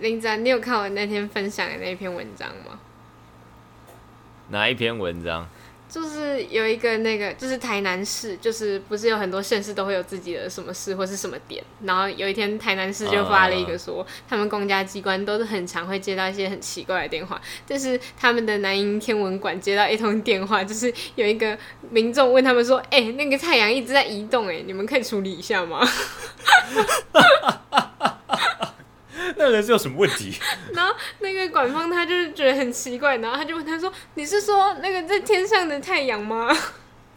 林子，你有看我那天分享的那篇文章吗？哪一篇文章？就是有一个那个，就是台南市，就是不是有很多县市都会有自己的什么市或是什么点，然后有一天台南市就发了一个说，他们公家机关都是很常会接到一些很奇怪的电话，但是他们的南瀛天文馆接到一通电话，就是有一个民众问他们说，哎、欸，那个太阳一直在移动，哎，你们可以处理一下吗？那人是有什么问题？然后那个管方他就是觉得很奇怪，然后他就问他说：“你是说那个在天上的太阳吗？”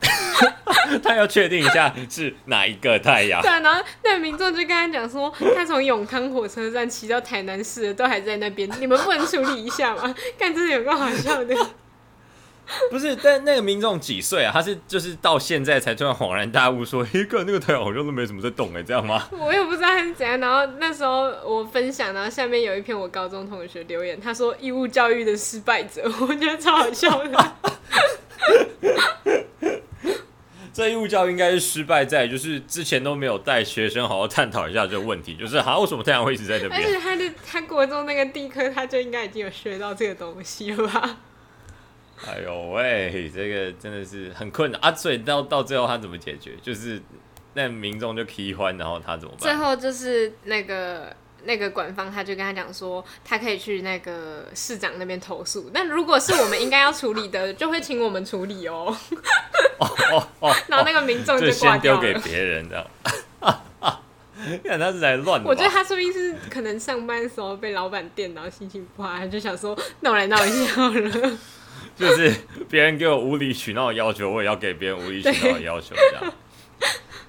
他要确定一下是哪一个太阳。对啊，然后那个民众就跟他讲说，他从永康火车站骑到台南市都还在那边，你们不能处理一下吗？看，真的有个好笑的。不是，但那个民众几岁啊？他是就是到现在才突然恍然大悟，说：“一个那个太阳好像都没怎么在动，哎，这样吗？”我也不知道他是怎样。然后那时候我分享，然后下面有一篇我高中同学留言，他说：“义务教育的失败者。”我觉得超好笑的。这义务教育应该是失败在，就是之前都没有带学生好好探讨一下这个问题，就是好，为什么太阳会一直在这边？而且他的他国中那个地科，他就应该已经有学到这个东西了吧？哎呦喂，这个真的是很困难啊！所以到到最后他怎么解决？就是那民众就起欢，然后他怎么办？最后就是那个那个管方他就跟他讲说，他可以去那个市长那边投诉。但如果是我们应该要处理的，就会请我们处理哦。哦哦哦！然后那个民众就挂掉了，就先丢给别人这样。看他是来乱的。我觉得他说不定是可能上班的时候被老板电，然后心情不好，他就想说，那我来闹一下好了。就是别人给我无理取闹的要求，我也要给别人无理取闹的要求，这样。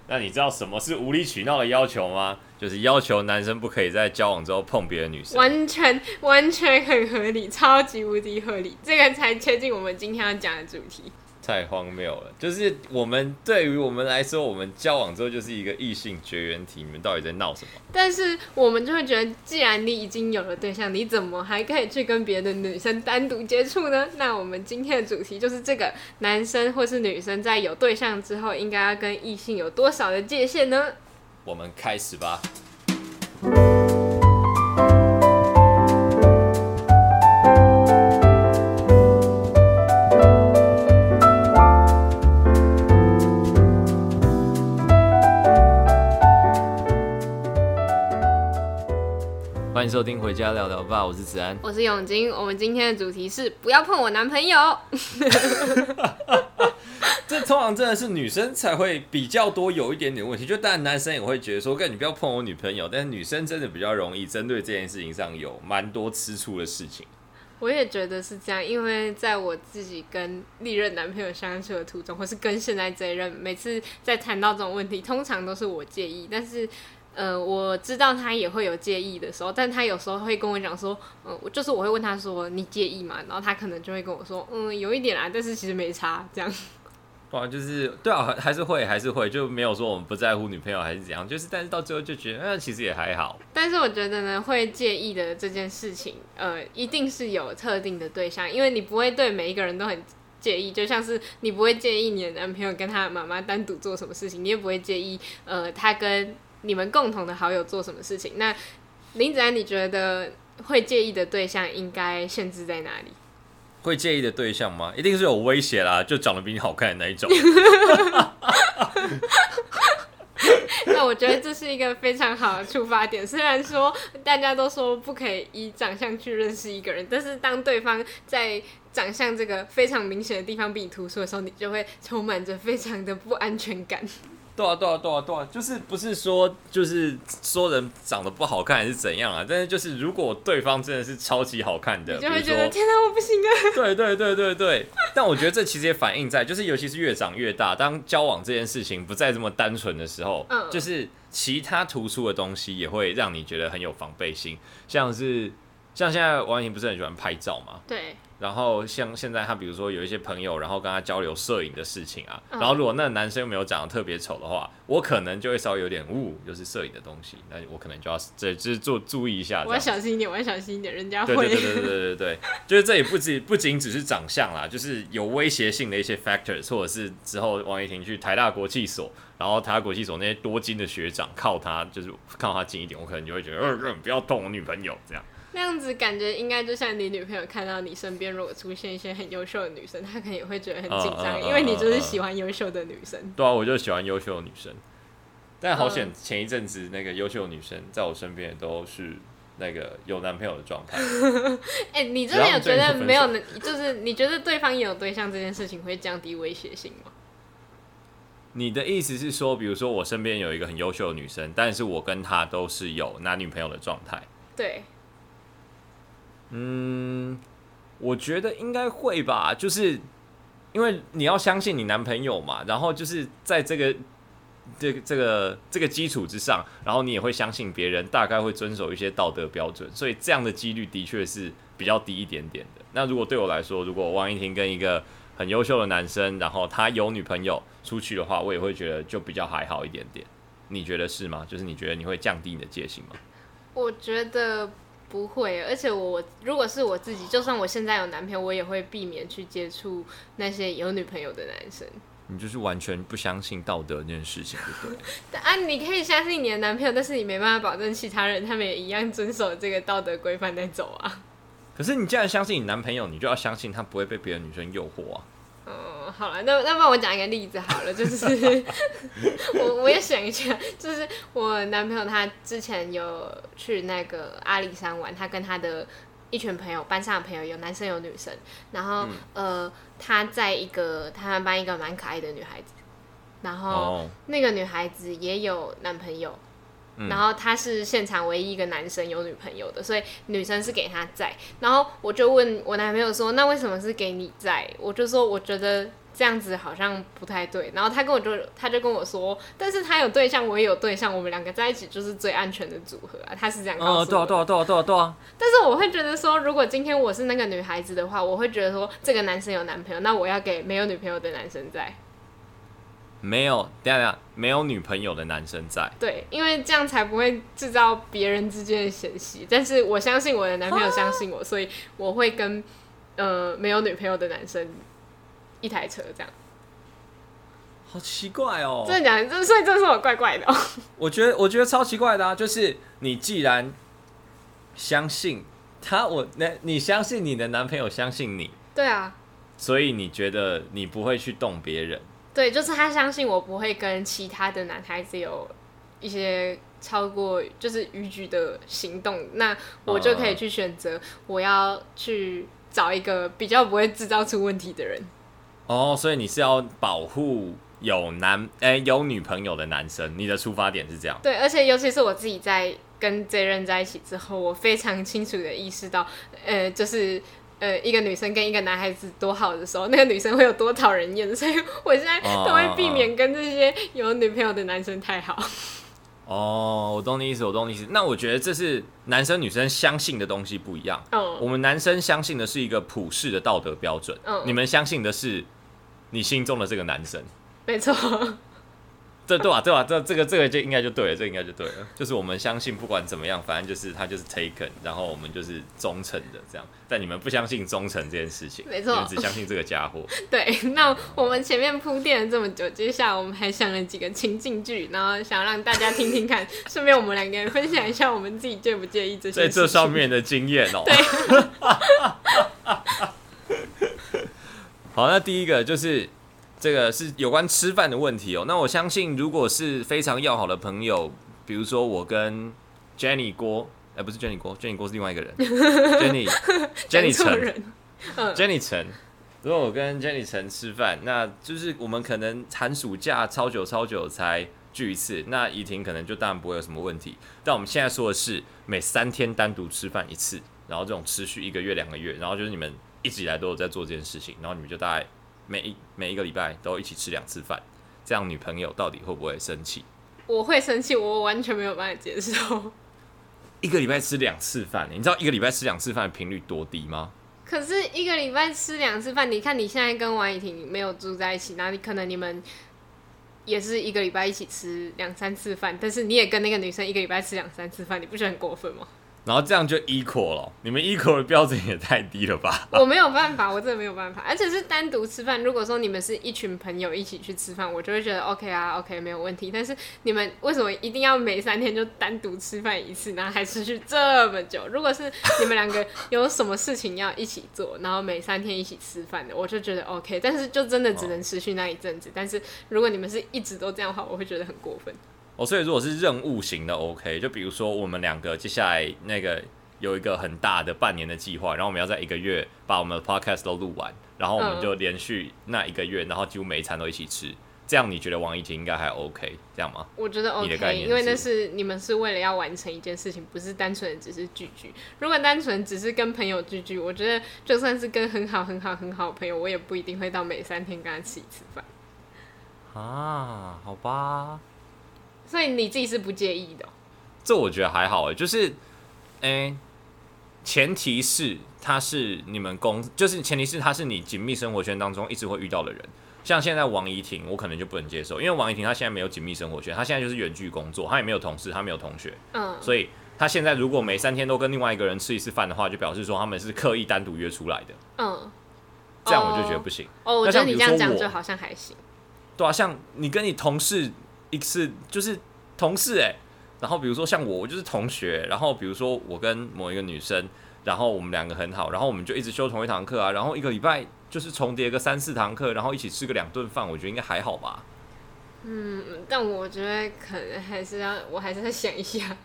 那你知道什么是无理取闹的要求吗？就是要求男生不可以在交往之后碰别的女生。完全完全很合理，超级无敌合理，这个才接近我们今天要讲的主题。太荒谬了！就是我们对于我们来说，我们交往之后就是一个异性绝缘体，你们到底在闹什么？但是我们就会觉得，既然你已经有了对象，你怎么还可以去跟别的女生单独接触呢？那我们今天的主题就是这个：男生或是女生在有对象之后，应该要跟异性有多少的界限呢？我们开始吧。欢迎收听《回家聊聊吧》，我是子安，我是永金。我们今天的主题是不要碰我男朋友。这通常真的是女生才会比较多有一点点问题，就当然男生也会觉得说，哥你不要碰我女朋友。但是女生真的比较容易针对这件事情上有蛮多吃醋的事情。我也觉得是这样，因为在我自己跟历任男朋友相处的途中，或是跟现在这一任，每次在谈到这种问题，通常都是我介意，但是。呃，我知道他也会有介意的时候，但他有时候会跟我讲说，嗯，就是我会问他说，你介意吗？然后他可能就会跟我说，嗯，有一点啊，但是其实没差，这样。哇，就是对啊，还是会还是会，就没有说我们不在乎女朋友还是怎样，就是但是到最后就觉得，那其实也还好。但是我觉得呢，会介意的这件事情，呃，一定是有特定的对象，因为你不会对每一个人都很介意，就像是你不会介意你的男朋友跟他妈妈单独做什么事情，你也不会介意，呃，他跟。你们共同的好友做什么事情？那林子安，你觉得会介意的对象应该限制在哪里？会介意的对象吗？一定是有威胁啦，就长得比你好看的那一种。那我觉得这是一个非常好的出发点。虽然说大家都说不可以以长相去认识一个人，但是当对方在长相这个非常明显的地方比你突出的时候，你就会充满着非常的不安全感。对啊，对啊，对啊，对啊，就是不是说就是说人长得不好看还是怎样啊？但是就是如果对方真的是超级好看的，你就会觉得天哪，我不行啊！对对对对对。但我觉得这其实也反映在，就是尤其是越长越大，当交往这件事情不再这么单纯的时候，嗯，就是其他突出的东西也会让你觉得很有防备心，像是像现在王一婷不是很喜欢拍照嘛？对。然后像现在他比如说有一些朋友，然后跟他交流摄影的事情啊，嗯、然后如果那个男生又没有长得特别丑的话，我可能就会稍微有点误，就是摄影的东西，那我可能就要这就是做注意一下。我要小心一点，我要小心一点，人家会。对对对对对对对，就是这也不止不仅只是长相啦，就是有威胁性的一些 factors，或者是之后王一婷去台大国际所，然后台大国际所那些多金的学长靠他，就是靠他近一点，我可能就会觉得，嗯、呃，不要动我女朋友这样。那样子感觉应该就像你女朋友看到你身边如果出现一些很优秀的女生，她可能也会觉得很紧张，因为你就是喜欢优秀的女生。对啊，我就喜欢优秀的女生。但好险，前一阵子那个优秀的女生在我身边都是那个有男朋友的状态。哎、欸，你真的有觉得没有？就是你觉得对方也有对象这件事情会降低威胁性吗？你的意思是说，比如说我身边有一个很优秀的女生，但是我跟她都是有男女朋友的状态。对。嗯，我觉得应该会吧，就是因为你要相信你男朋友嘛，然后就是在这个这个这个这个基础之上，然后你也会相信别人大概会遵守一些道德标准，所以这样的几率的确是比较低一点点的。那如果对我来说，如果王一婷跟一个很优秀的男生，然后他有女朋友出去的话，我也会觉得就比较还好一点点。你觉得是吗？就是你觉得你会降低你的戒心吗？我觉得。不会，而且我如果是我自己，就算我现在有男朋友，我也会避免去接触那些有女朋友的男生。你就是完全不相信道德这件事情，对不对？啊，你可以相信你的男朋友，但是你没办法保证其他人他们也一样遵守这个道德规范在走啊。可是你既然相信你男朋友，你就要相信他不会被别的女生诱惑啊。哦，好了，那那帮我讲一个例子好了，就是 我我也想一下，就是我男朋友他之前有去那个阿里山玩，他跟他的一群朋友，班上的朋友有男生有女生，然后、嗯、呃他在一个他们班一个蛮可爱的女孩子，然后那个女孩子也有男朋友。然后他是现场唯一一个男生有女朋友的，所以女生是给他在。然后我就问我男朋友说：“那为什么是给你在？”我就说：“我觉得这样子好像不太对。”然后他跟我就他就跟我说：“但是他有对象，我也有对象，我们两个在一起就是最安全的组合啊。”他是这样告诉我。哦，对啊，对啊，对啊，对啊，对啊。但是我会觉得说，如果今天我是那个女孩子的话，我会觉得说，这个男生有男朋友，那我要给没有女朋友的男生载。没有，等下等下，没有女朋友的男生在。对，因为这样才不会制造别人之间的嫌隙。但是我相信我的男朋友相信我，所以我会跟呃没有女朋友的男生一台车这样。好奇怪哦！真的假的？这所以这是我怪怪的哦。我觉得我觉得超奇怪的啊！就是你既然相信他，我那你相信你的男朋友相信你，对啊，所以你觉得你不会去动别人。对，就是他相信我不会跟其他的男孩子有一些超过就是逾矩的行动，那我就可以去选择我要去找一个比较不会制造出问题的人。哦，所以你是要保护有男哎有女朋友的男生，你的出发点是这样？对，而且尤其是我自己在跟这人在一起之后，我非常清楚的意识到，呃，就是。呃，一个女生跟一个男孩子多好的时候，那个女生会有多讨人厌，所以我现在都会避免跟这些有女朋友的男生太好。哦，我懂你意思，我懂你意思。那我觉得这是男生女生相信的东西不一样。嗯，我们男生相信的是一个普世的道德标准，嗯，你们相信的是你心中的这个男生。没错。这对吧？对吧？这这个这个就应该就对了，这个、应该就对了。就是我们相信，不管怎么样，反正就是他就是 taken，然后我们就是忠诚的这样。但你们不相信忠诚这件事情，没错，你们只相信这个家伙。对，那我们前面铺垫了这么久，接下来我们还想了几个情境剧，然后想让大家听听看，顺便我们两个人分享一下我们自己介不介意这些在这上面的经验哦。对。好，那第一个就是。这个是有关吃饭的问题哦。那我相信，如果是非常要好的朋友，比如说我跟 Jenny 郭，哎，不是 Jenny 郭，Jenny 郭是另外一个人，Jenny Jenny 陈，Jenny 陈。如果我跟 Jenny 陈吃饭，那就是我们可能寒暑假超久超久才聚一次，那怡婷可能就当然不会有什么问题。但我们现在说的是每三天单独吃饭一次，然后这种持续一个月两个月，然后就是你们一直以来都有在做这件事情，然后你们就大概。每一每一个礼拜都一起吃两次饭，这样女朋友到底会不会生气？我会生气，我完全没有办法接受。一个礼拜吃两次饭，你知道一个礼拜吃两次饭的频率多低吗？可是一个礼拜吃两次饭，你看你现在跟王怡婷没有住在一起，那你可能你们也是一个礼拜一起吃两三次饭，但是你也跟那个女生一个礼拜吃两三次饭，你不觉得很过分吗？然后这样就 equal 了，你们 equal 的标准也太低了吧？我没有办法，我真的没有办法，而且是单独吃饭。如果说你们是一群朋友一起去吃饭，我就会觉得 OK 啊，OK 没有问题。但是你们为什么一定要每三天就单独吃饭一次，然后还持续这么久？如果是你们两个有什么事情要一起做，然后每三天一起吃饭的，我就觉得 OK。但是就真的只能持续那一阵子。但是如果你们是一直都这样的话，我会觉得很过分。哦，所以如果是任务型的 OK，就比如说我们两个接下来那个。有一个很大的半年的计划，然后我们要在一个月把我们的 podcast 都录完，然后我们就连续那一个月，然后几乎每一餐都一起吃。这样你觉得王一婷应该还 OK 这样吗？我觉得 OK，因为那是你们是为了要完成一件事情，不是单纯的只是聚聚。如果单纯只是跟朋友聚聚，我觉得就算是跟很好很好很好的朋友，我也不一定会到每三天跟他吃一次饭。啊，好吧。所以你自己是不介意的？这我觉得还好哎，就是，哎、欸。前提是他是你们公，就是前提是他是你紧密生活圈当中一直会遇到的人。像现在王怡婷，我可能就不能接受，因为王怡婷她现在没有紧密生活圈，她现在就是远距工作，她也没有同事，她没有同学，嗯，所以她现在如果每三天都跟另外一个人吃一次饭的话，就表示说他们是刻意单独约出来的，嗯，这样我就觉得不行。哦，我觉得你这样讲就好像还行。对啊，像你跟你同事一次就是同事哎、然后比如说像我，我就是同学。然后比如说我跟某一个女生，然后我们两个很好，然后我们就一直修同一堂课啊。然后一个礼拜就是重叠个三四堂课，然后一起吃个两顿饭，我觉得应该还好吧。嗯，但我觉得可能还是要，我还是要想一下。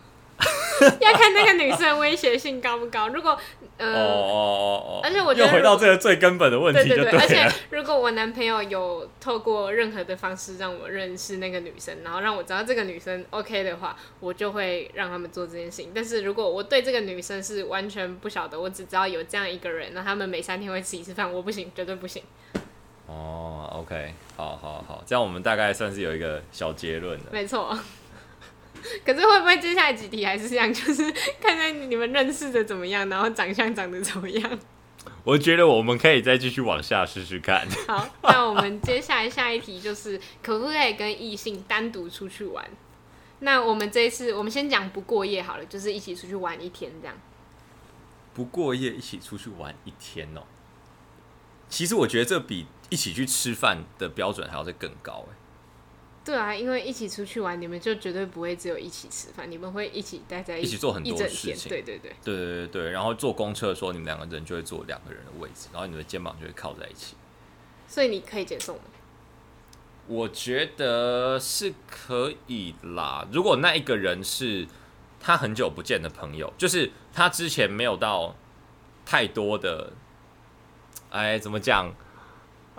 要看那个女生威胁性高不高。如果，呃，哦哦哦哦，而且我觉得又回到这个最根本的问题。对对对，而且如果我男朋友有透过任何的方式让我认识那个女生，然后让我知道这个女生 OK 的话，我就会让他们做这件事情。但是如果我对这个女生是完全不晓得，我只知道有这样一个人，那他们每三天会吃一次饭，我不行，绝对不行。哦，OK，好好好，这样我们大概算是有一个小结论了。没错。可是会不会接下来几题还是这样？就是看看你们认识的怎么样，然后长相长得怎么样？我觉得我们可以再继续往下试试看。好，那我们接下来下一题就是可不可以跟异性单独出去玩？那我们这一次我们先讲不过夜好了，就是一起出去玩一天这样。不过夜一起出去玩一天哦。其实我觉得这比一起去吃饭的标准还要再更高哎。对啊，因为一起出去玩，你们就绝对不会只有一起吃饭，你们会一起待在一起，一起做很多事情。对对对，对对对对。然后坐公车的时候，你们两个人就会坐两个人的位置，然后你们的肩膀就会靠在一起。所以你可以接受吗？我觉得是可以啦。如果那一个人是他很久不见的朋友，就是他之前没有到太多的，哎，怎么讲？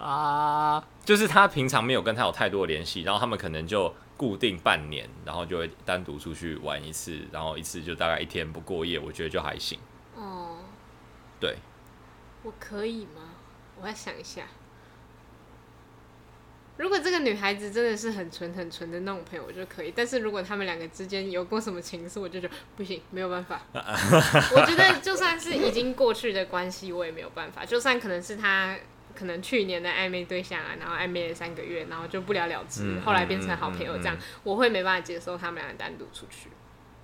啊，就是他平常没有跟他有太多的联系，然后他们可能就固定半年，然后就会单独出去玩一次，然后一次就大概一天不过夜，我觉得就还行。哦，对，我可以吗？我要想一下。如果这个女孩子真的是很纯很纯的那种朋友，我就可以。但是如果他们两个之间有过什么情愫，我就觉得不行，没有办法。我觉得就算是已经过去的关系，我也没有办法。就算可能是他。可能去年的暧昧对象啊，然后暧昧了三个月，然后就不了了之，嗯、后来变成好朋友这样，嗯嗯嗯、我会没办法接受他们俩单独出去。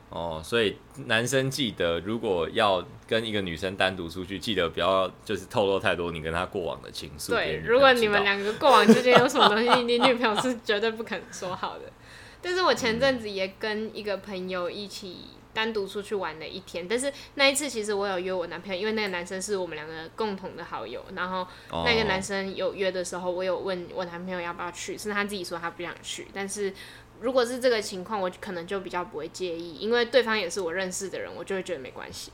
哦，所以男生记得，如果要跟一个女生单独出去，记得不要就是透露太多你跟她过往的情愫。对，如果你们两个过往之间有什么东西，你女朋友是绝对不肯说好的。但是我前阵子也跟一个朋友一起。单独出去玩的一天，但是那一次其实我有约我男朋友，因为那个男生是我们两个共同的好友。然后那个男生有约的时候，我有问我男朋友要不要去，是他自己说他不想去。但是如果是这个情况，我可能就比较不会介意，因为对方也是我认识的人，我就会觉得没关系。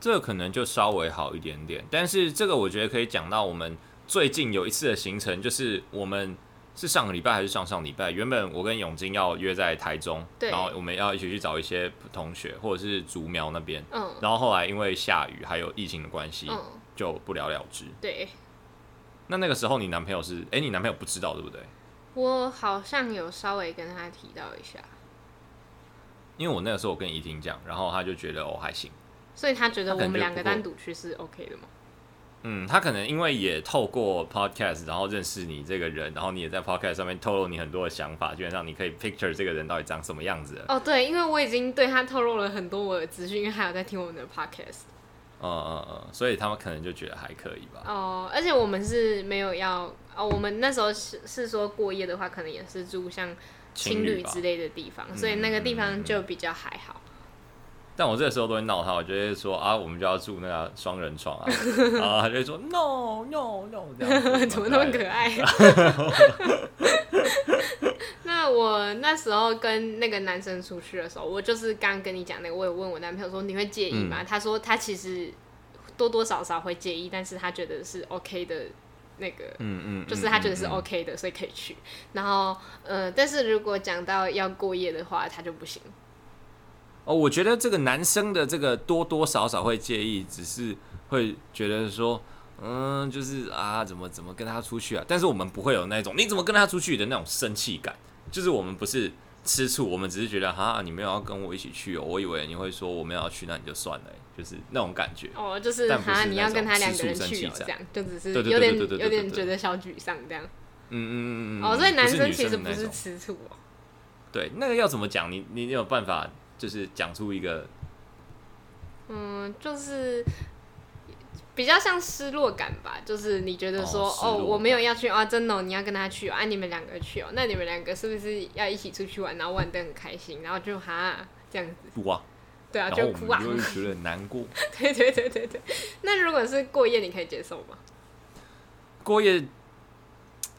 这可能就稍微好一点点，但是这个我觉得可以讲到我们最近有一次的行程，就是我们。是上个礼拜还是上上礼拜？原本我跟永金要约在台中，对然后我们要一起去找一些同学，或者是竹苗那边。嗯，然后后来因为下雨还有疫情的关系，嗯、就不了了之。对。那那个时候你男朋友是？哎、欸，你男朋友不知道对不对？我好像有稍微跟他提到一下。因为我那个时候我跟怡婷讲，然后他就觉得哦还行，所以他觉得我们两个单独去是 OK 的吗？嗯，他可能因为也透过 podcast，然后认识你这个人，然后你也在 podcast 上面透露你很多的想法，基本上你可以 picture 这个人到底长什么样子。哦，对，因为我已经对他透露了很多我的资讯，因为还有在听我们的 podcast。嗯嗯嗯，所以他们可能就觉得还可以吧。哦，而且我们是没有要哦，我们那时候是是说过夜的话，可能也是住像情侣之类的地方，所以那个地方就比较还好。但我这个时候都会闹他，我就会说啊，我们就要住那个双人床啊，然后他就会说 no no no，这样 怎么那么可爱？那我那时候跟那个男生出去的时候，我就是刚跟你讲那个，我有问我男朋友说你会介意吗？嗯、他说他其实多多少少会介意，但是他觉得是 OK 的，那个，嗯嗯，就是他觉得是 OK 的，所以可以去。然后呃，但是如果讲到要过夜的话，他就不行。哦，我觉得这个男生的这个多多少少会介意，只是会觉得说，嗯，就是啊，怎么怎么跟他出去啊？但是我们不会有那种你怎么跟他出去的那种生气感，就是我们不是吃醋，我们只是觉得哈，你没有要跟我一起去哦，我以为你会说我们要去，那你就算了，就是那种感觉。哦，就是哈，你要跟他两个人去哦，这样就只是有点有点觉得小沮丧这样。嗯嗯嗯嗯。哦，所以男生其实不是吃醋哦。对，那个要怎么讲？你你有办法？就是讲出一个，嗯，就是比较像失落感吧。就是你觉得说，哦，哦我没有要去啊，真的、哦，你要跟他去啊，你们两个去哦，那你们两个是不是要一起出去玩，然后玩得很开心，然后就哈这样子？对啊，就哭啊，就会觉得难过。对对对对对。那如果是过夜，你可以接受吗？过夜。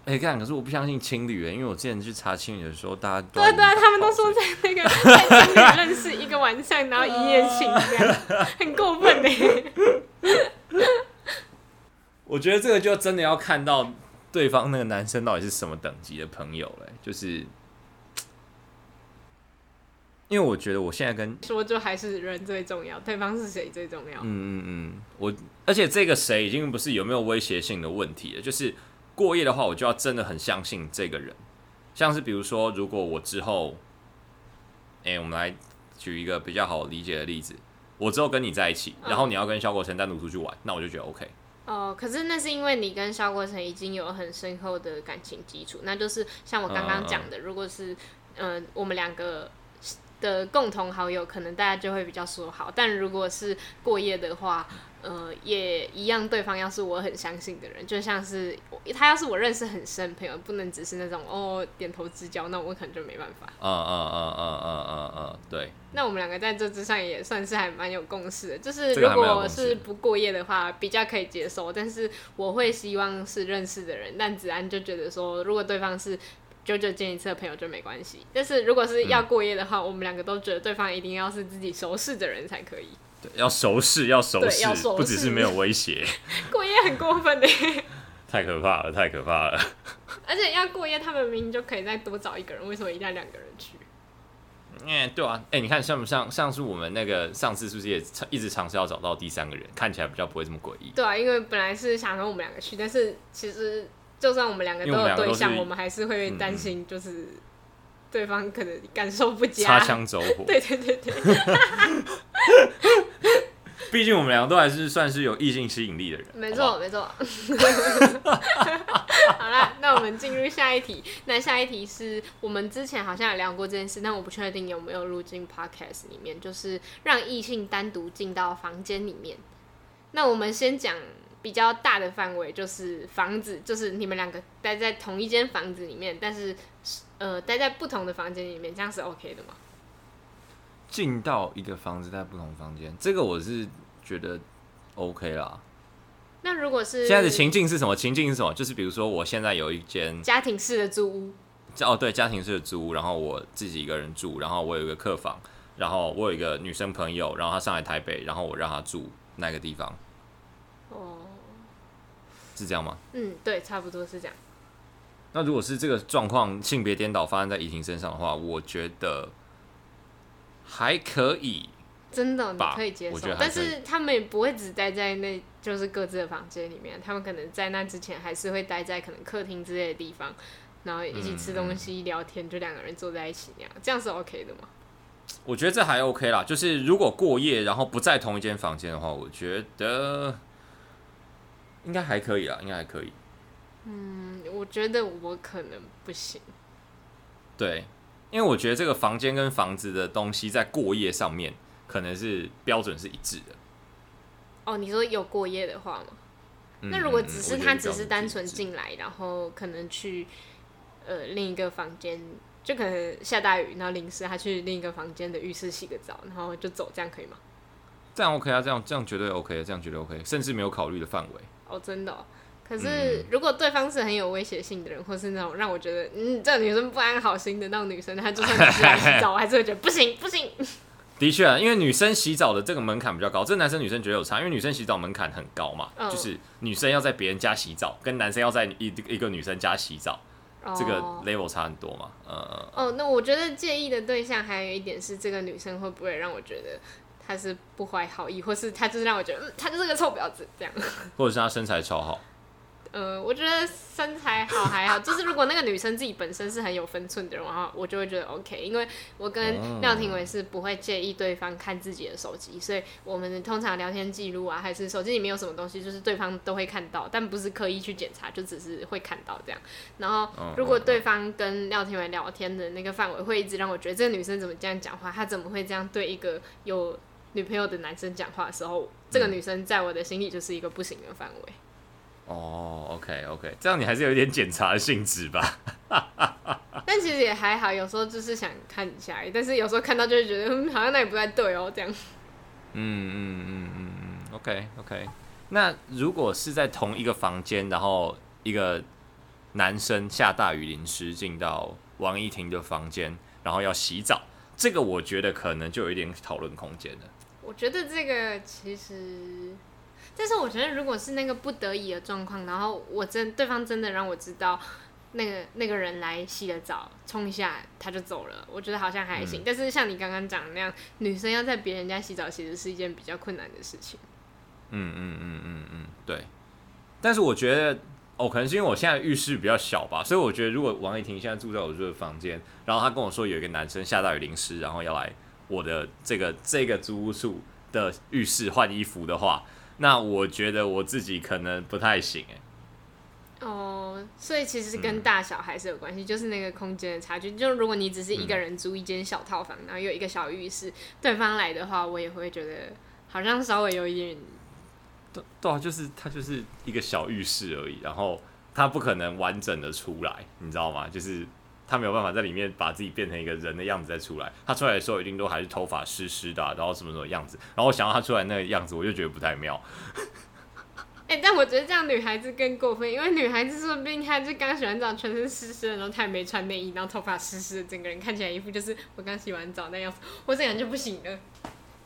哎，干、欸！可是我不相信青旅，因为我之前去查青旅的时候，大家对对，他们都说在那个在青旅认识一个晚上，然后一夜情，这样很过分呢。我觉得这个就真的要看到对方那个男生到底是什么等级的朋友嘞，就是因为我觉得我现在跟说，就还是人最重要，对方是谁最重要？嗯嗯嗯，我而且这个谁已经不是有没有威胁性的问题了，就是。过夜的话，我就要真的很相信这个人。像是比如说，如果我之后，哎、欸，我们来举一个比较好理解的例子，我之后跟你在一起，然后你要跟萧国成单独出去玩，那我就觉得 OK。哦，可是那是因为你跟肖国成已经有很深厚的感情基础，那就是像我刚刚讲的，如果是嗯、呃、我们两个的共同好友，可能大家就会比较说好。但如果是过夜的话，呃，也一样。对方要是我很相信的人，就像是他要是我认识很深朋友，不能只是那种哦点头之交，那我可能就没办法。嗯嗯嗯嗯嗯嗯嗯，对。那我们两个在这之上也算是还蛮有共识的，就是如果是不过夜的话，比较可以接受。但是我会希望是认识的人，但子安就觉得说，如果对方是久久见一次的朋友就没关系。但是如果是要过夜的话，嗯、我们两个都觉得对方一定要是自己熟识的人才可以。对，要熟识，要熟识，不只是没有威胁。过夜很过分的，太可怕了，太可怕了。而且要过夜，他们明明就可以再多找一个人，为什么一定要两个人去？嗯，对啊，哎、欸，你看像不像？像是我们那个上次是不是也一直尝试要找到第三个人，看起来比较不会这么诡异？对啊，因为本来是想说我们两个去，但是其实就算我们两个都有对象，我们还是会担心，就是对方可能感受不佳，擦枪走火。对对对对。毕竟我们两个都还是算是有异性吸引力的人。没错，没错。好啦，那我们进入下一题。那下一题是我们之前好像有聊过这件事，但我不确定有没有录进 podcast 里面，就是让异性单独进到房间里面。那我们先讲比较大的范围，就是房子，就是你们两个待在同一间房子里面，但是呃待在不同的房间里面，这样是 OK 的吗？进到一个房子，在不同房间，这个我是觉得 OK 啦。那如果是现在的情境是什么？情境是什么？就是比如说，我现在有一间家庭式的租屋。哦，对，家庭式的租屋，然后我自己一个人住，然后我有一个客房，然后我有一个女生朋友，然后她上来台北，然后我让她住那个地方。哦，是这样吗？嗯，对，差不多是这样。那如果是这个状况性别颠倒发生在怡婷身上的话，我觉得。还可以，真的你可以接受，但是他们也不会只待在那，就是各自的房间里面，他们可能在那之前还是会待在可能客厅之类的地方，然后一起吃东西、嗯、聊天，就两个人坐在一起那样，这样是 OK 的吗？我觉得这还 OK 啦。就是如果过夜，然后不在同一间房间的话，我觉得应该还可以啦，应该还可以。嗯，我觉得我可能不行。对，因为我觉得这个房间跟房子的东西在过夜上面，可能是标准是一致的。哦，你说有过夜的话吗？嗯、那如果只是他只是单纯进来，然后可能去呃另一个房间，就可能下大雨，然后临时他去另一个房间的浴室洗个澡，然后就走，这样可以吗？这样 OK 啊，这样这样绝对 OK，这样绝对 OK，甚至没有考虑的范围。哦，真的、哦。可是如果对方是很有威胁性的人，或是那种让我觉得嗯这个女生不安好心的那种女生，她就算只是来洗澡，我还是会觉得不行不行。的确啊，因为女生洗澡的这个门槛比较高，这男生女生觉得有差，因为女生洗澡门槛很高嘛，嗯、就是女生要在别人家洗澡，跟男生要在一一个女生家洗澡，哦、这个 level 差很多嘛，呃。哦，那我觉得介意的对象还有一点是，这个女生会不会让我觉得她是不怀好意，或是她就是让我觉得，嗯，她就是个臭婊子这样，或者是她身材超好。呃，我觉得身材好还好，就是如果那个女生自己本身是很有分寸的人的话，我就会觉得 OK。因为我跟廖廷伟是不会介意对方看自己的手机，所以我们通常聊天记录啊，还是手机里面有什么东西，就是对方都会看到，但不是刻意去检查，就只是会看到这样。然后如果对方跟廖廷伟聊天的那个范围会一直让我觉得这个女生怎么这样讲话，她怎么会这样对一个有女朋友的男生讲话的时候，这个女生在我的心里就是一个不行的范围。哦、oh，OK OK，这样你还是有一点检查的性质吧？但其实也还好，有时候就是想看一下，但是有时候看到就会觉得，嗯，好像那也不太对哦，这样。嗯嗯嗯嗯嗯，OK OK。那如果是在同一个房间，然后一个男生下大雨淋湿进到王一婷的房间，然后要洗澡，这个我觉得可能就有一点讨论空间了。我觉得这个其实。但是我觉得，如果是那个不得已的状况，然后我真对方真的让我知道，那个那个人来洗了澡，冲一下他就走了，我觉得好像还行。嗯、但是像你刚刚讲的那样，女生要在别人家洗澡，其实是一件比较困难的事情。嗯嗯嗯嗯嗯，对。但是我觉得，哦，可能是因为我现在浴室比较小吧，所以我觉得如果王一婷现在住在我这个房间，然后她跟我说有一个男生下大雨淋湿，然后要来我的这个这个租屋处的浴室换衣服的话。那我觉得我自己可能不太行哎。哦，所以其实是跟大小还是有关系，嗯、就是那个空间的差距。就如果你只是一个人租一间小套房，嗯、然后有一个小浴室，对方来的话，我也会觉得好像稍微有一点。对对啊，就是它就是一个小浴室而已，然后它不可能完整的出来，你知道吗？就是。他没有办法在里面把自己变成一个人的样子再出来，他出来的时候一定都还是头发湿湿的、啊，然后什么什么样子，然后我想到他出来那个样子，我就觉得不太妙。哎、欸，但我觉得这样女孩子更过分，因为女孩子说不定她就刚洗完澡，全身湿湿的，然后她也没穿内衣，然后头发湿湿的，整个人看起来一副就是我刚洗完澡那样子，我这样就不行了。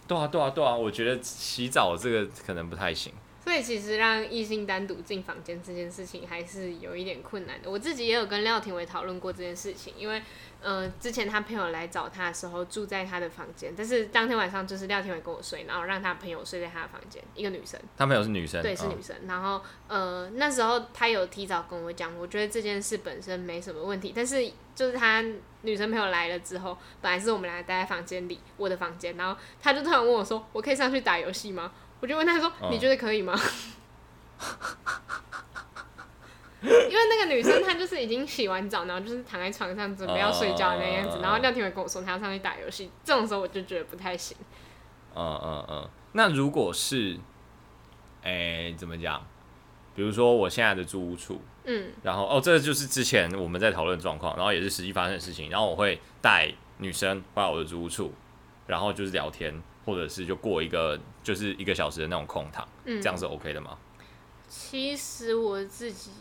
对啊，对啊，对啊，我觉得洗澡这个可能不太行。所以其实让异性单独进房间这件事情还是有一点困难的。我自己也有跟廖廷伟讨论过这件事情，因为呃之前他朋友来找他的时候住在他的房间，但是当天晚上就是廖廷伟跟我睡，然后让他朋友睡在他的房间，一个女生。他朋友是女生？对，是女生。哦、然后呃那时候他有提早跟我讲，我觉得这件事本身没什么问题，但是就是他女生朋友来了之后，本来是我们俩待在房间里，我的房间，然后他就突然问我说：“我可以上去打游戏吗？”我就问他说：“你觉得可以吗？” 因为那个女生她就是已经洗完澡，然后就是躺在床上准备要睡觉的那样子。然后廖天伟跟我说他要上去打游戏，这种时候我就觉得不太行。嗯嗯嗯。那如果是，哎，怎么讲？比如说我现在的租屋处，嗯，然后哦，这就是之前我们在讨论状况，然后也是实际发生的事情。然后我会带女生回我的租屋处，然后就是聊天。或者是就过一个就是一个小时的那种空堂，嗯，这样是 OK 的吗？其实我自己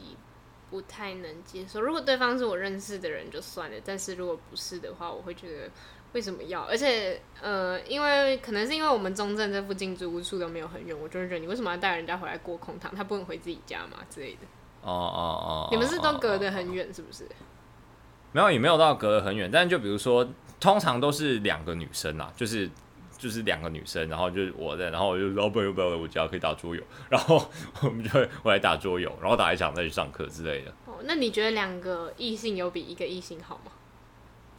不太能接受。如果对方是我认识的人就算了，但是如果不是的话，我会觉得为什么要？而且呃，因为可能是因为我们中正这附近租屋处都没有很远，我就会觉得你为什么要带人家回来过空堂？他不能回自己家吗之类的？哦哦哦，你们是都隔得很远是不是？没有，也没有到隔得很远，但就比如说，通常都是两个女生啊，就是。就是两个女生，然后就是我在，然后我就老板要不要来我家可以打桌游，然后我们就会我来打桌游，然后打一场再去上课之类的。哦，那你觉得两个异性有比一个异性好吗？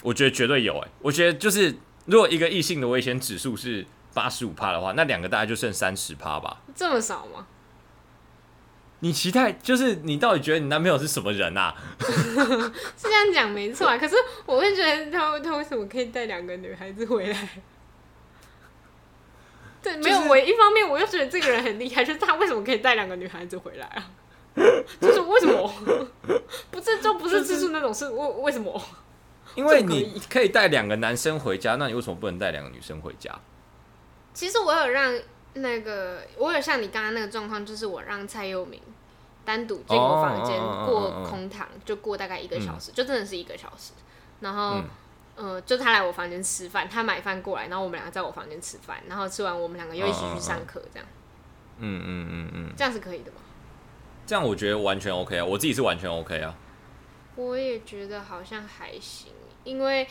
我觉得绝对有诶、欸，我觉得就是如果一个异性的危险指数是八十五趴的话，那两个大概就剩三十趴吧？这么少吗？你期待就是你到底觉得你男朋友是什么人啊？是这样讲没错啊，可是我会觉得他他为什么可以带两个女孩子回来？对，没有、就是、我一方面我又觉得这个人很厉害，就是他为什么可以带两个女孩子回来啊？就是为什么？不是就不是吃素那种，是为为什么？因为你可以带两个男生回家，那你为什么不能带两个女生回家？其实我有让那个，我有像你刚刚那个状况，就是我让蔡佑明单独进我房间过空堂，就过大概一个小时，嗯、就真的是一个小时。然后，嗯、呃，就他来我房间吃饭，他买饭过来，然后我们两个在我房间吃饭，然后吃完我们两个又一起去上课，这样。嗯嗯嗯嗯，这样是可以的吗？这样我觉得完全 OK 啊，我自己是完全 OK 啊。我也觉得好像还行。因为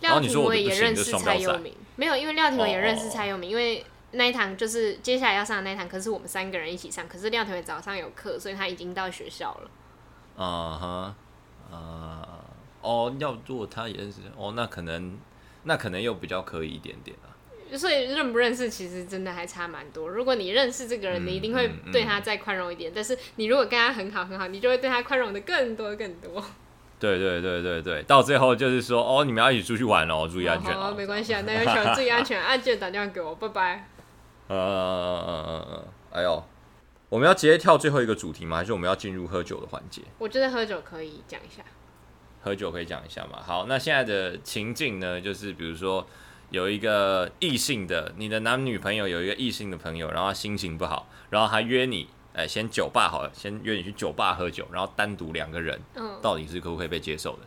廖廷伟也认识蔡佑明，没有，因为廖廷伟也认识蔡佑铭，因为那一堂就是接下来要上的那一堂，可是我们三个人一起上，可是廖廷伟早上有课，所以他已经到学校了。啊哈，啊，哦，要如果他也认识，哦，那可能那可能又比较可以一点点啊。所以认不认识其实真的还差蛮多。如果你认识这个人，你一定会对他再宽容一点，嗯嗯嗯，但是你如果跟他很好很好，你就会对他宽容的更多更多。对对对对对，到最后就是说，哦，你们要一起出去玩哦，注意安全。好，好，没关系啊，那就请注意安全，啊，记得打电话给我，拜拜。嗯嗯嗯嗯嗯，哎呦，我们要直接跳最后一个主题吗？还是我们要进入喝酒的环节？我觉得喝酒可以讲一下。喝酒可以讲一下嘛？好，那现在的情境呢，就是比如说有一个异性的，你的男女朋友有一个异性的朋友，然后他心情不好，然后他约你。哎，先酒吧好了，先约你去酒吧喝酒，然后单独两个人，嗯，到底是可不可以被接受的？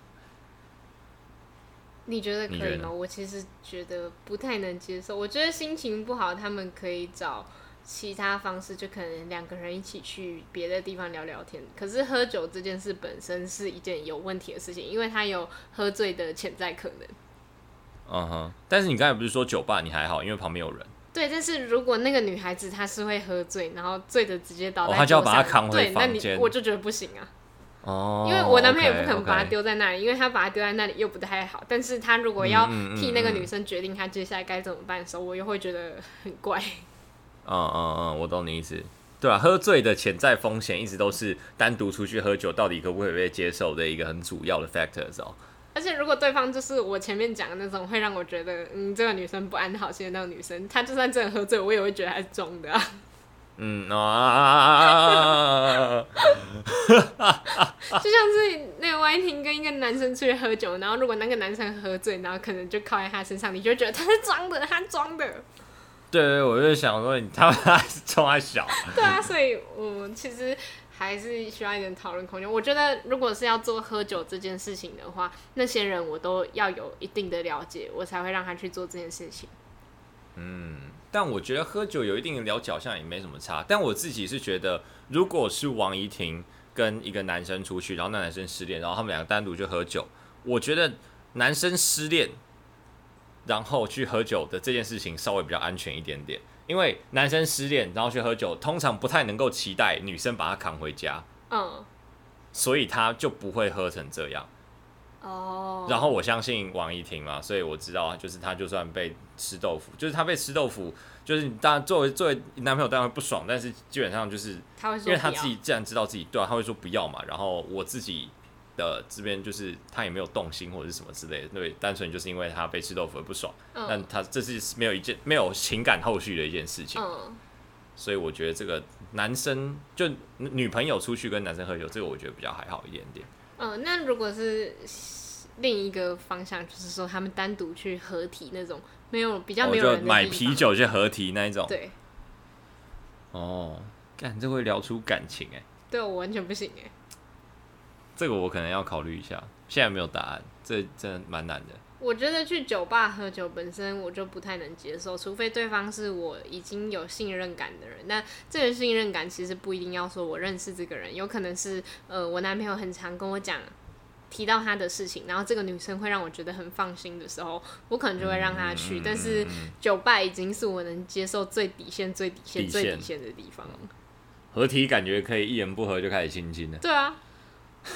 你觉得可以吗？我其实觉得不太能接受。我觉得心情不好，他们可以找其他方式，就可能两个人一起去别的地方聊聊天。可是喝酒这件事本身是一件有问题的事情，因为他有喝醉的潜在可能。嗯哼，但是你刚才不是说酒吧你还好，因为旁边有人。对，但是如果那个女孩子她是会喝醉，然后醉的直接倒在桌上，哦、就要把她扛回房间。对，那你我就觉得不行啊。哦。因为我男朋友也不可能把她丢在那里，okay, okay. 因为他把她丢在那里又不太好。但是他如果要替那个女生决定她接下来该怎么办的时候，我又会觉得很怪。嗯嗯嗯，我懂你意思。对啊，喝醉的潜在风险一直都是单独出去喝酒到底可不可以被接受的一个很主要的 factors 哦。而且如果对方就是我前面讲的那种，会让我觉得嗯，这个女生不安好心的那种女生，她就算真的喝醉，我也会觉得她是装的啊。嗯啊，就像是那个歪婷跟一个男生出去喝酒，然后如果那个男生喝醉，然后可能就靠在他身上，你就觉得他是装的，他装的。对对，我就想说你他妈是装还小。对啊，所以我们其实。还是需要一点讨论空间。我觉得，如果是要做喝酒这件事情的话，那些人我都要有一定的了解，我才会让他去做这件事情。嗯，但我觉得喝酒有一定的了解，好像也没什么差。但我自己是觉得，如果是王怡婷跟一个男生出去，然后那男生失恋，然后他们两个单独去喝酒，我觉得男生失恋然后去喝酒的这件事情稍微比较安全一点点。因为男生失恋然后去喝酒，通常不太能够期待女生把他扛回家，嗯，所以他就不会喝成这样。哦，然后我相信王怡婷嘛，所以我知道啊，就是他就算被吃豆腐，就是他被吃豆腐，就是当然作为作为男朋友当然会不爽，但是基本上就是，因为他自己既然知道自己对啊，他会说不要嘛，然后我自己。的这边就是他也没有动心或者是什么之类的，对，单纯就是因为他被吃豆腐而不爽，嗯、但他这是没有一件没有情感后续的一件事情，嗯、所以我觉得这个男生就女朋友出去跟男生喝酒，这个我觉得比较还好一点点。嗯，那如果是另一个方向，就是说他们单独去合体那种，没有比较没有买啤酒去合体那一种，对。哦，干这会聊出感情哎、欸，对我完全不行哎、欸。这个我可能要考虑一下，现在没有答案，这真的蛮难的。我觉得去酒吧喝酒本身我就不太能接受，除非对方是我已经有信任感的人。那这个信任感其实不一定要说我认识这个人，有可能是呃我男朋友很常跟我讲提到他的事情，然后这个女生会让我觉得很放心的时候，我可能就会让他去。嗯、但是酒吧已经是我能接受最底线、最底线、最底线的地方。合体感觉可以一言不合就开始亲亲了。对啊。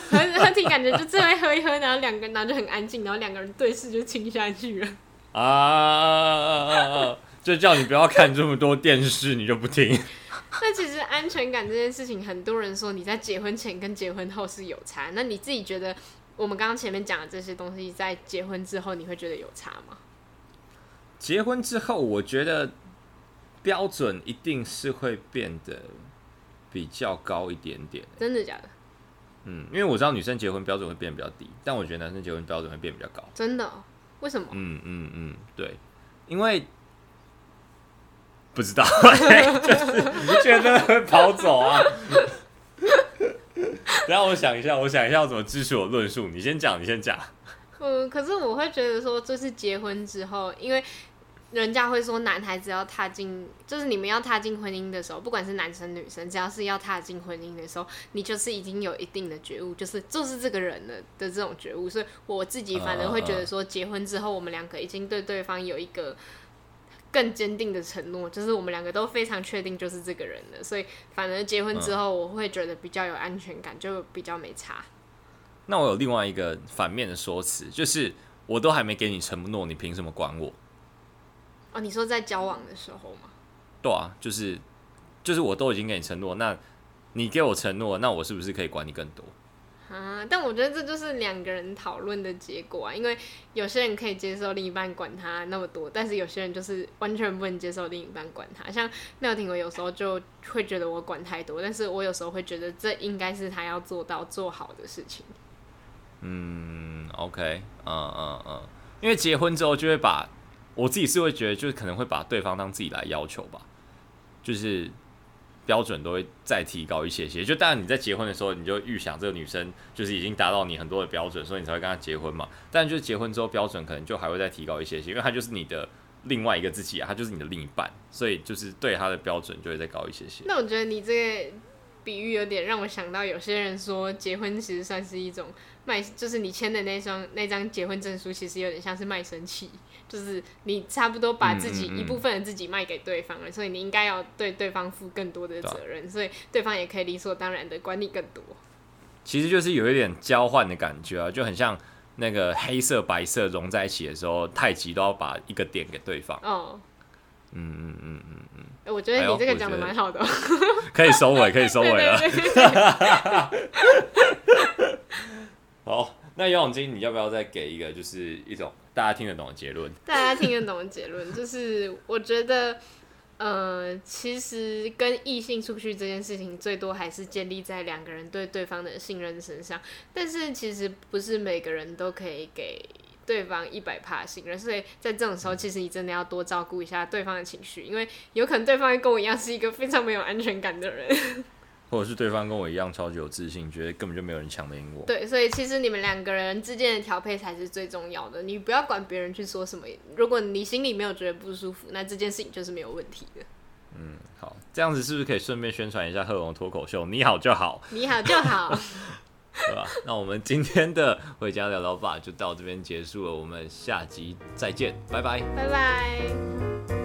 合合体感觉就这样喝一喝，然后两个人然后就很安静，然后两个人对视就亲下去了。啊，就叫你不要看这么多电视，你就不听。那其实安全感这件事情，很多人说你在结婚前跟结婚后是有差。那你自己觉得，我们刚刚前面讲的这些东西，在结婚之后你会觉得有差吗？结婚之后，我觉得标准一定是会变得比较高一点点。真的假的？嗯，因为我知道女生结婚标准会变得比较低，但我觉得男生结婚标准会变得比较高。真的？为什么？嗯嗯嗯，对，因为。不知道，就是觉得会跑走啊。等下我想一下，我想一下要怎么支持我论述。你先讲，你先讲。嗯，可是我会觉得说，就是结婚之后，因为人家会说，男孩子要踏进，就是你们要踏进婚姻的时候，不管是男生女生，只要是要踏进婚姻的时候，你就是已经有一定的觉悟，就是就是这个人的的这种觉悟。所以我自己反而会觉得说，结婚之后，我们两个已经对对方有一个。更坚定的承诺，就是我们两个都非常确定就是这个人了，所以反而结婚之后，我会觉得比较有安全感，就比较没差。那我有另外一个反面的说辞，就是我都还没给你承诺，你凭什么管我？哦，你说在交往的时候吗？对啊，就是就是我都已经给你承诺，那你给我承诺，那我是不是可以管你更多？啊，但我觉得这就是两个人讨论的结果啊，因为有些人可以接受另一半管他那么多，但是有些人就是完全不能接受另一半管他。像廖廷伟有时候就会觉得我管太多，但是我有时候会觉得这应该是他要做到做好的事情。嗯，OK，嗯嗯嗯，因为结婚之后就会把我自己是会觉得，就是可能会把对方当自己来要求吧，就是。标准都会再提高一些些，就当然你在结婚的时候，你就预想这个女生就是已经达到你很多的标准，所以你才会跟她结婚嘛。但就是结婚之后，标准可能就还会再提高一些些，因为她就是你的另外一个自己啊，她就是你的另一半，所以就是对她的标准就会再高一些些。那我觉得你这个比喻有点让我想到，有些人说结婚其实算是一种卖，就是你签的那双那张结婚证书，其实有点像是卖身契。就是你差不多把自己一部分的自己卖给对方了，嗯嗯嗯，所以你应该要对对方负更多的责任，所以对方也可以理所当然的管你更多。其实就是有一点交换的感觉啊，就很像那个黑色白色融在一起的时候，太极都要把一个点给对方。哦，嗯嗯嗯嗯嗯。我觉得你这个讲的蛮好的，可以收尾，可以收尾了。好，那姚永金，你要不要再给一个，就是一种？大家听得懂的结论？大家听得懂的结论就是，我觉得，呃，其实跟异性出去这件事情，最多还是建立在两个人对对方的信任身上。但是，其实不是每个人都可以给对方一百趴信任，所以在这种时候，其实你真的要多照顾一下对方的情绪，因为有可能对方跟我一样是一个非常没有安全感的人。或者是对方跟我一样超级有自信，觉得根本就没有人抢得赢我。对，所以其实你们两个人之间的调配才是最重要的。你不要管别人去说什么，如果你心里没有觉得不舒服，那这件事情就是没有问题的。嗯，好，这样子是不是可以顺便宣传一下贺龙脱口秀？你好就好，你好就好，对吧？那我们今天的回家聊聊吧就到这边结束了，我们下集再见，拜拜，拜拜。